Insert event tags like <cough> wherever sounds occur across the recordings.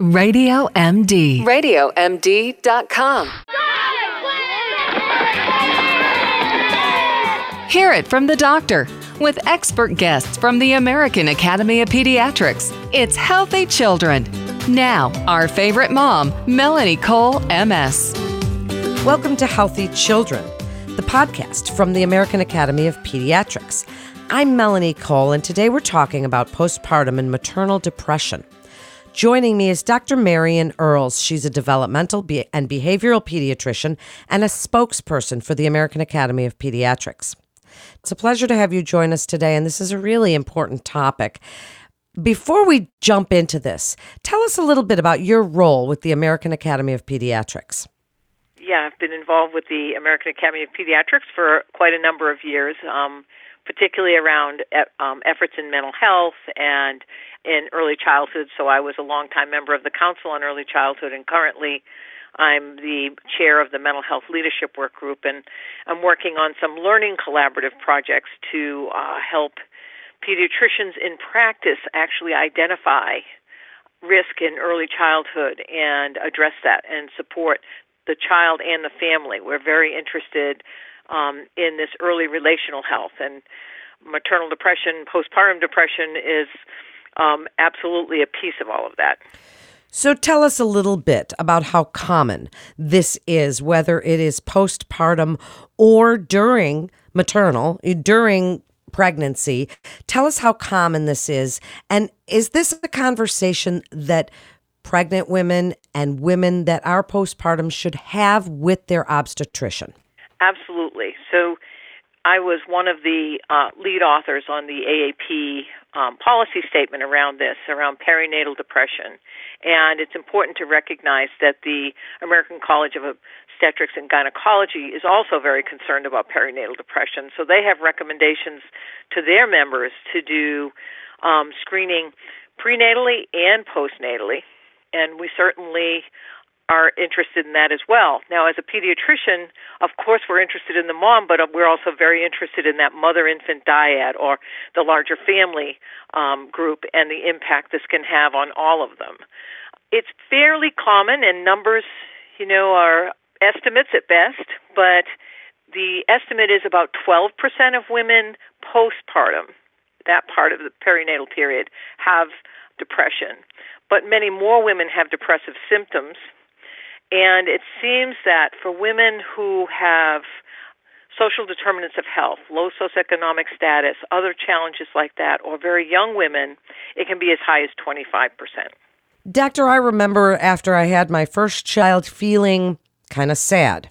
Radio MD. RadioMD.com. Hear it from the doctor with expert guests from the American Academy of Pediatrics. It's Healthy Children. Now, our favorite mom, Melanie Cole, MS. Welcome to Healthy Children, the podcast from the American Academy of Pediatrics. I'm Melanie Cole, and today we're talking about postpartum and maternal depression. Joining me is Dr. Marian Earls. She's a developmental and behavioral pediatrician and a spokesperson for the American Academy of Pediatrics. It's a pleasure to have you join us today, and this is a really important topic. Before we jump into this, tell us a little bit about your role with the American Academy of Pediatrics. Yeah, I've been involved with the American Academy of Pediatrics for quite a number of years. Um, particularly around um, efforts in mental health and in early childhood. So I was a longtime member of the Council on Early Childhood, and currently I'm the chair of the Mental Health Leadership Work Group, and I'm working on some learning collaborative projects to uh, help pediatricians in practice actually identify risk in early childhood and address that and support the child and the family. We're very interested um, in this early relational health. And maternal depression, postpartum depression is um, absolutely a piece of all of that. So tell us a little bit about how common this is, whether it is postpartum or during maternal, during pregnancy. Tell us how common this is. And is this a conversation that pregnant women and women that are postpartum should have with their obstetrician? Absolutely. So I was one of the uh, lead authors on the AAP um, policy statement around this, around perinatal depression. And it's important to recognize that the American College of Obstetrics and Gynecology is also very concerned about perinatal depression. So they have recommendations to their members to do um, screening prenatally and postnatally. And we certainly are interested in that as well. Now, as a pediatrician, of course, we're interested in the mom, but we're also very interested in that mother infant dyad or the larger family um, group and the impact this can have on all of them. It's fairly common, and numbers, you know, are estimates at best, but the estimate is about 12% of women postpartum, that part of the perinatal period, have depression. But many more women have depressive symptoms and it seems that for women who have social determinants of health, low socioeconomic status, other challenges like that, or very young women, it can be as high as 25%. Doctor, I remember after I had my first child feeling kind of sad.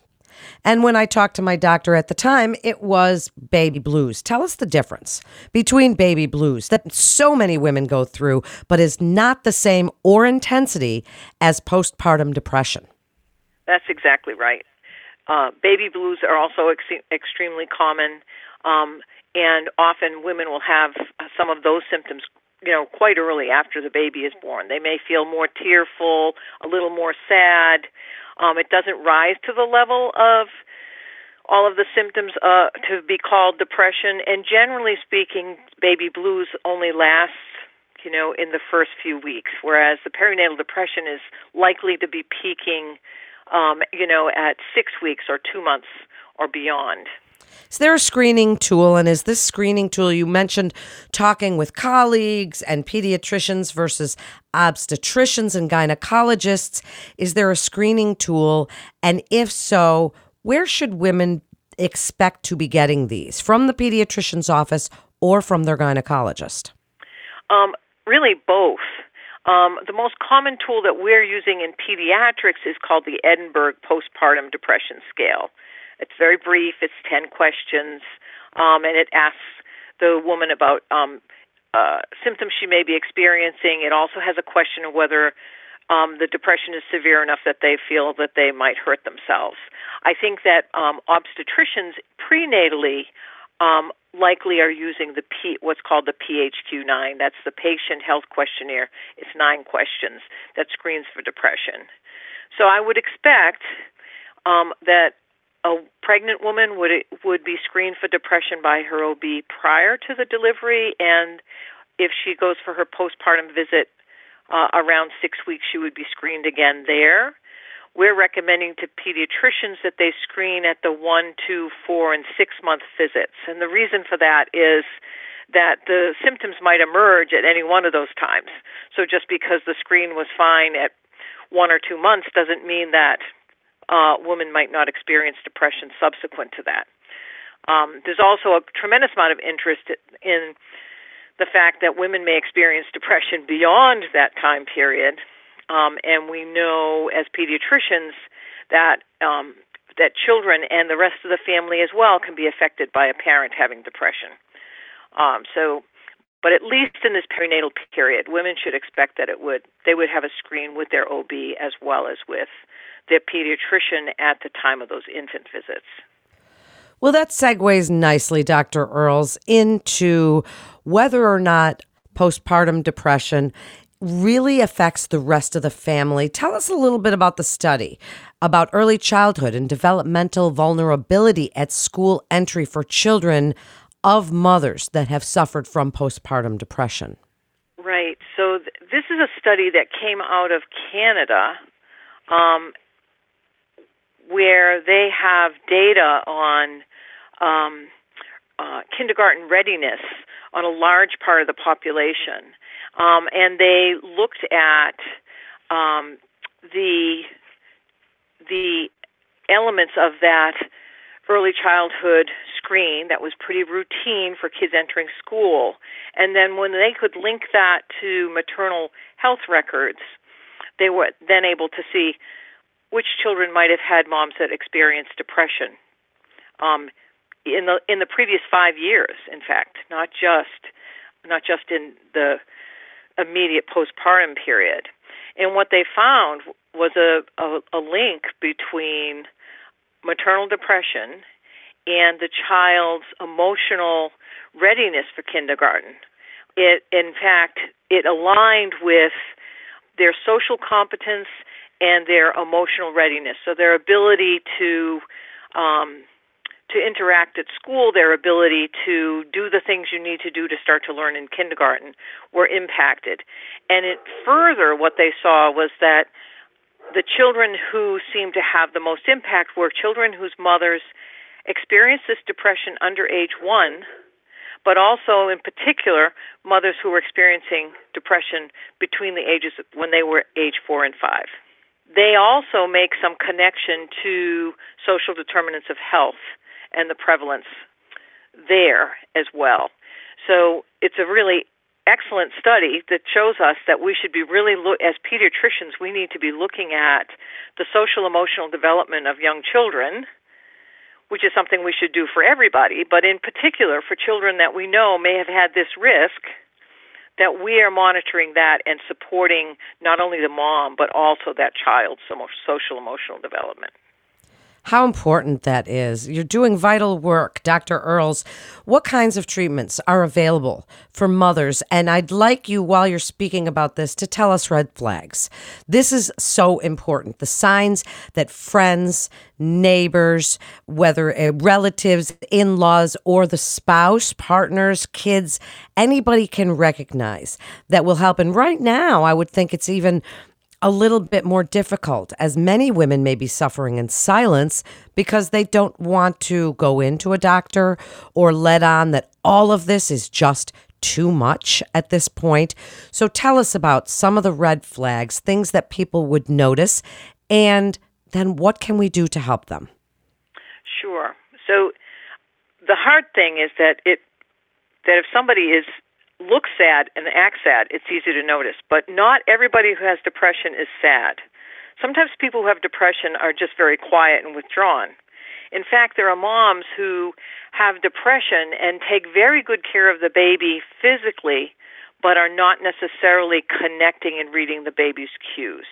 And when I talked to my doctor at the time, it was baby blues. Tell us the difference between baby blues that so many women go through, but is not the same or intensity as postpartum depression. That's exactly right. Uh, baby blues are also ex- extremely common, um, and often women will have some of those symptoms, you know, quite early after the baby is born. They may feel more tearful, a little more sad. Um, it doesn't rise to the level of all of the symptoms uh, to be called depression, and generally speaking, baby blues only lasts you know, in the first few weeks, whereas the perinatal depression is likely to be peaking um, you know, at six weeks or two months or beyond. Is there a screening tool? And is this screening tool you mentioned talking with colleagues and pediatricians versus obstetricians and gynecologists? Is there a screening tool? And if so, where should women expect to be getting these? From the pediatrician's office or from their gynecologist? Um, really, both. Um, the most common tool that we're using in pediatrics is called the Edinburgh Postpartum Depression Scale. It's very brief, it's 10 questions, um, and it asks the woman about um, uh, symptoms she may be experiencing. It also has a question of whether um, the depression is severe enough that they feel that they might hurt themselves. I think that um, obstetricians prenatally um, likely are using the P, what's called the PHQ-9. That's the Patient Health Questionnaire. It's nine questions that screens for depression. So I would expect um, that a pregnant woman would would be screened for depression by her OB prior to the delivery, and if she goes for her postpartum visit uh, around six weeks, she would be screened again there. We're recommending to pediatricians that they screen at the one, two, four, and six month visits. And the reason for that is that the symptoms might emerge at any one of those times. So just because the screen was fine at one or two months doesn't mean that uh, women might not experience depression subsequent to that. Um, there's also a tremendous amount of interest in the fact that women may experience depression beyond that time period, um, and we know as pediatricians that um, that children and the rest of the family as well can be affected by a parent having depression. Um, so, but at least in this perinatal period, women should expect that it would they would have a screen with their OB as well as with their pediatrician at the time of those infant visits. Well, that segues nicely, Dr. Earls, into whether or not postpartum depression really affects the rest of the family. Tell us a little bit about the study about early childhood and developmental vulnerability at school entry for children of mothers that have suffered from postpartum depression. Right. So, th- this is a study that came out of Canada um, where they have data on um, uh, kindergarten readiness on a large part of the population. Um, and they looked at um, the the elements of that early childhood screen that was pretty routine for kids entering school. And then when they could link that to maternal health records, they were then able to see which children might have had moms that experienced depression um, in the in the previous five years. In fact, not just not just in the immediate postpartum period. And what they found was a, a, a link between maternal depression and the child's emotional readiness for kindergarten. It, in fact, it aligned with their social competence and their emotional readiness. So their ability to um, to interact at school, their ability to do the things you need to do to start to learn in kindergarten were impacted. And it further what they saw was that the children who seemed to have the most impact were children whose mothers experienced this depression under age 1 but also in particular mothers who were experiencing depression between the ages when they were age 4 and 5 they also make some connection to social determinants of health and the prevalence there as well. So it's a really excellent study that shows us that we should be really look as pediatricians we need to be looking at the social emotional development of young children which is something we should do for everybody but in particular for children that we know may have had this risk that we are monitoring that and supporting not only the mom but also that child's social emotional development how important that is. You're doing vital work, Dr. Earls. What kinds of treatments are available for mothers? And I'd like you, while you're speaking about this, to tell us red flags. This is so important. The signs that friends, neighbors, whether uh, relatives, in laws, or the spouse, partners, kids, anybody can recognize that will help. And right now, I would think it's even a little bit more difficult, as many women may be suffering in silence because they don't want to go into a doctor or let on that all of this is just too much at this point. So tell us about some of the red flags, things that people would notice, and then what can we do to help them? Sure. So the hard thing is that it that if somebody is look sad and act sad, it's easy to notice. But not everybody who has depression is sad. Sometimes people who have depression are just very quiet and withdrawn. In fact, there are moms who have depression and take very good care of the baby physically, but are not necessarily connecting and reading the baby's cues.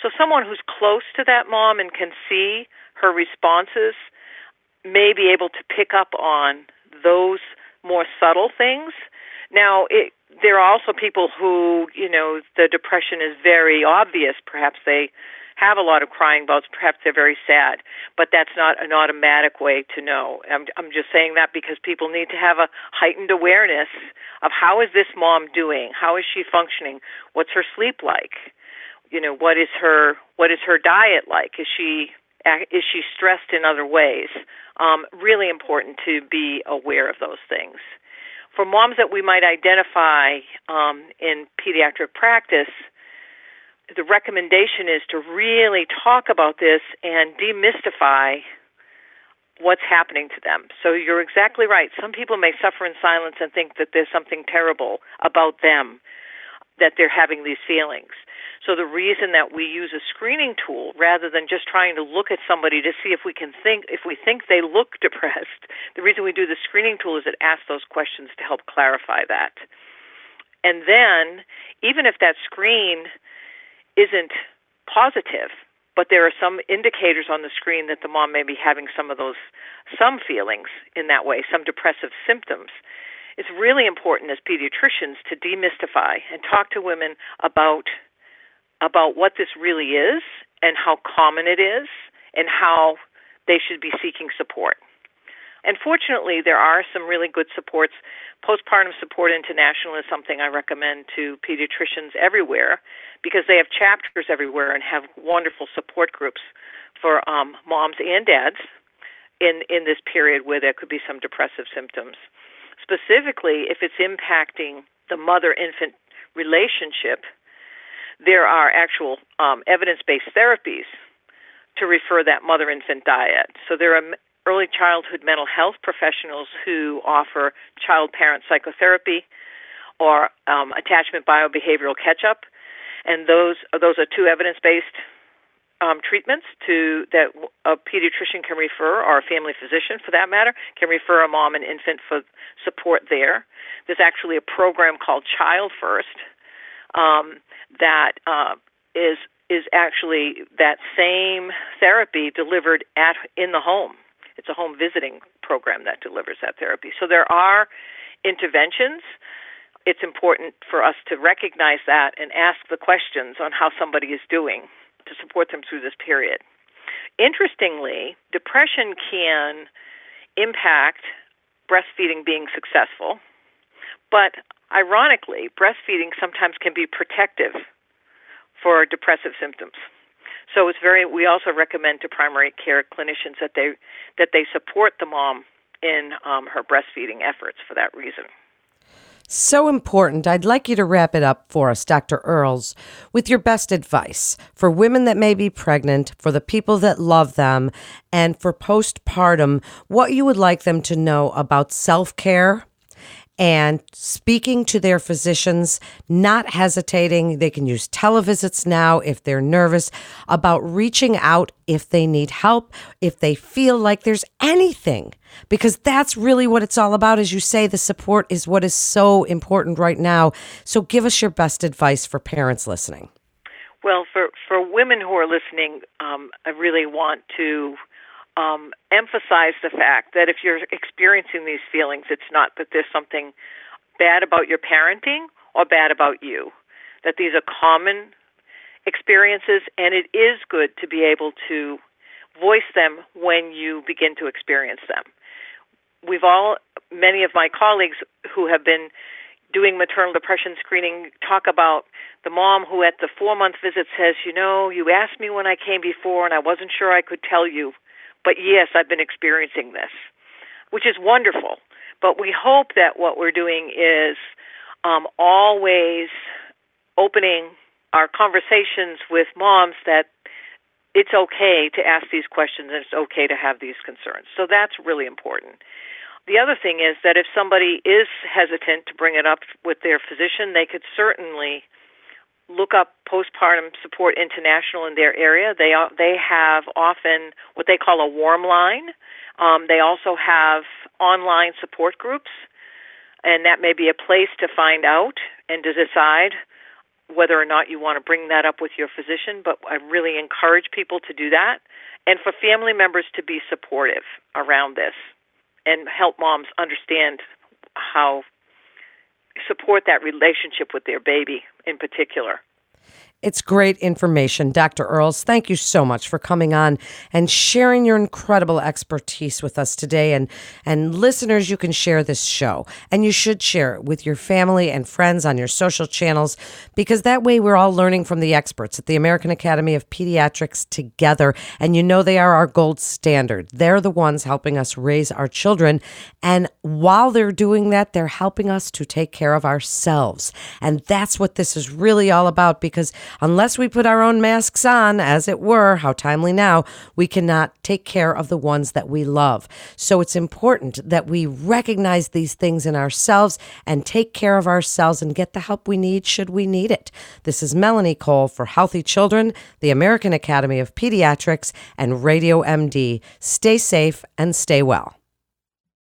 So, someone who's close to that mom and can see her responses may be able to pick up on those more subtle things now, it, there are also people who, you know, the depression is very obvious. Perhaps they have a lot of crying bouts, perhaps they're very sad, but that's not an automatic way to know. I'm, I'm just saying that because people need to have a heightened awareness of how is this mom doing? How is she functioning? What's her sleep like? You know, what is her what is her diet like? Is she is she stressed in other ways? Um, really important to be aware of those things. For moms that we might identify um, in pediatric practice, the recommendation is to really talk about this and demystify what's happening to them. So you're exactly right. Some people may suffer in silence and think that there's something terrible about them, that they're having these feelings. So the reason that we use a screening tool rather than just trying to look at somebody to see if we can think if we think they look <laughs> depressed, the reason we do the screening tool is it asks those questions to help clarify that. And then even if that screen isn't positive, but there are some indicators on the screen that the mom may be having some of those some feelings in that way, some depressive symptoms. It's really important as pediatricians to demystify and talk to women about about what this really is and how common it is and how they should be seeking support. And fortunately, there are some really good supports. Postpartum Support International is something I recommend to pediatricians everywhere because they have chapters everywhere and have wonderful support groups for um, moms and dads in, in this period where there could be some depressive symptoms. Specifically, if it's impacting the mother infant relationship, there are actual um, evidence based therapies to refer that mother infant dyad. So there are early childhood mental health professionals who offer child parent psychotherapy or um, attachment biobehavioral catch up, and those those are two evidence based um, treatments to that a pediatrician can refer or a family physician for that matter can refer a mom and infant for support there. There's actually a program called Child First um, that uh, is is actually that same therapy delivered at in the home. It's a home visiting program that delivers that therapy. So there are interventions. It's important for us to recognize that and ask the questions on how somebody is doing to support them through this period. Interestingly, depression can impact breastfeeding being successful, but Ironically, breastfeeding sometimes can be protective for depressive symptoms. So it's very. We also recommend to primary care clinicians that they that they support the mom in um, her breastfeeding efforts for that reason. So important. I'd like you to wrap it up for us, Dr. Earls, with your best advice for women that may be pregnant, for the people that love them, and for postpartum, what you would like them to know about self care and speaking to their physicians, not hesitating. They can use televisits now if they're nervous about reaching out if they need help, if they feel like there's anything, because that's really what it's all about. As you say, the support is what is so important right now. So give us your best advice for parents listening. Well, for, for women who are listening, um, I really want to um, emphasize the fact that if you're experiencing these feelings, it's not that there's something bad about your parenting or bad about you. That these are common experiences, and it is good to be able to voice them when you begin to experience them. We've all, many of my colleagues who have been doing maternal depression screening talk about the mom who at the four month visit says, You know, you asked me when I came before, and I wasn't sure I could tell you but yes, I've been experiencing this, which is wonderful. But we hope that what we're doing is um, always opening our conversations with moms that it's okay to ask these questions and it's okay to have these concerns. So that's really important. The other thing is that if somebody is hesitant to bring it up with their physician, they could certainly look up postpartum support international in their area. They they have often what they call a warm line. Um, they also have online support groups and that may be a place to find out and to decide whether or not you want to bring that up with your physician but i really encourage people to do that and for family members to be supportive around this and help moms understand how support that relationship with their baby in particular. It's great information. Dr. Earls, thank you so much for coming on and sharing your incredible expertise with us today. And, and listeners, you can share this show and you should share it with your family and friends on your social channels because that way we're all learning from the experts at the American Academy of Pediatrics together. And you know they are our gold standard. They're the ones helping us raise our children. And while they're doing that, they're helping us to take care of ourselves. And that's what this is really all about because unless we put our own masks on, as it were, how timely now, we cannot take care of the ones that we love. So it's important that we recognize these things in ourselves and take care of ourselves and get the help we need should we need it. This is Melanie Cole for Healthy Children, the American Academy of Pediatrics, and Radio MD. Stay safe and stay well.